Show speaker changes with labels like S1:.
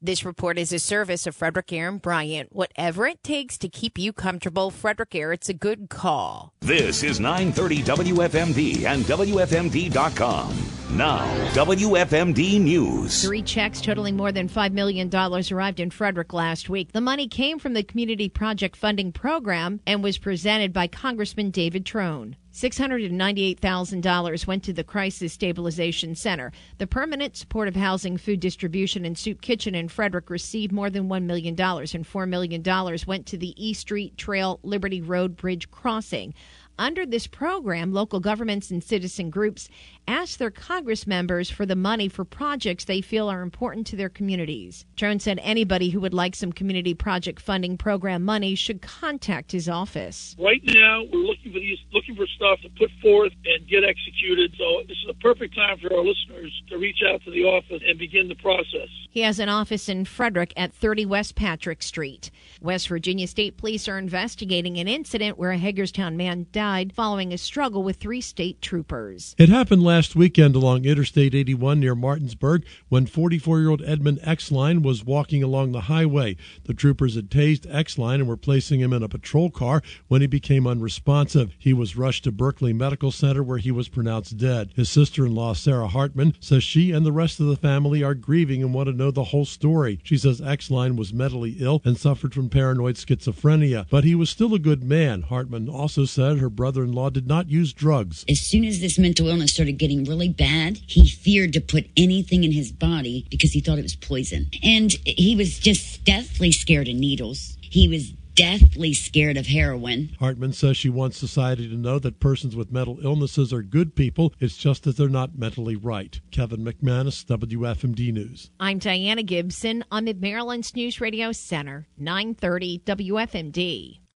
S1: This report is a service of Frederick Aaron Bryant. Whatever it takes to keep you comfortable, Frederick Aaron, it's a good call.
S2: This is 930 WFMD and WFMD.com. Now, WFMD News.
S1: Three checks totaling more than $5 million arrived in Frederick last week. The money came from the Community Project Funding Program and was presented by Congressman David Trone. $698,000 went to the Crisis Stabilization Center. The permanent supportive housing, food distribution, and soup kitchen in Frederick received more than $1 million, and $4 million went to the E Street Trail Liberty Road Bridge crossing. Under this program, local governments and citizen groups ask their Congress members for the money for projects they feel are important to their communities. Trone said anybody who would like some community project funding program money should contact his office.
S3: Right now, we're looking for these, looking for stuff to put forth and get executed. So this is a perfect time for our listeners to reach out to the office and begin the process.
S1: He has an office in Frederick at 30 West Patrick Street. West Virginia State Police are investigating an incident where a Hagerstown man died following a struggle with three state troopers.
S4: It happened last weekend along Interstate 81 near Martinsburg when 44 year old Edmund Exline was walking along the highway. The troopers had tased Exline and were placing him in a patrol car when he became unresponsive. He was rushed to Berkeley Medical Center where he was pronounced dead. His sister in law, Sarah Hartman, says she and the rest of the family are grieving and want to know the whole story. She says Exline was mentally ill and suffered from paranoid schizophrenia, but he was still a good man. Hartman also said her brother in law did not use drugs.
S5: As soon as this mental illness started getting really bad, he feared to put anything in his body because he thought it was poison. And he was just deathly scared of needles. He was deathly scared of heroin.
S4: Hartman says she wants society to know that persons with mental illnesses are good people. It's just that they're not mentally right. Kevin McManus, WFMD News.
S1: I'm Diana Gibson I'm at Maryland's News Radio Center, 930 WFMD.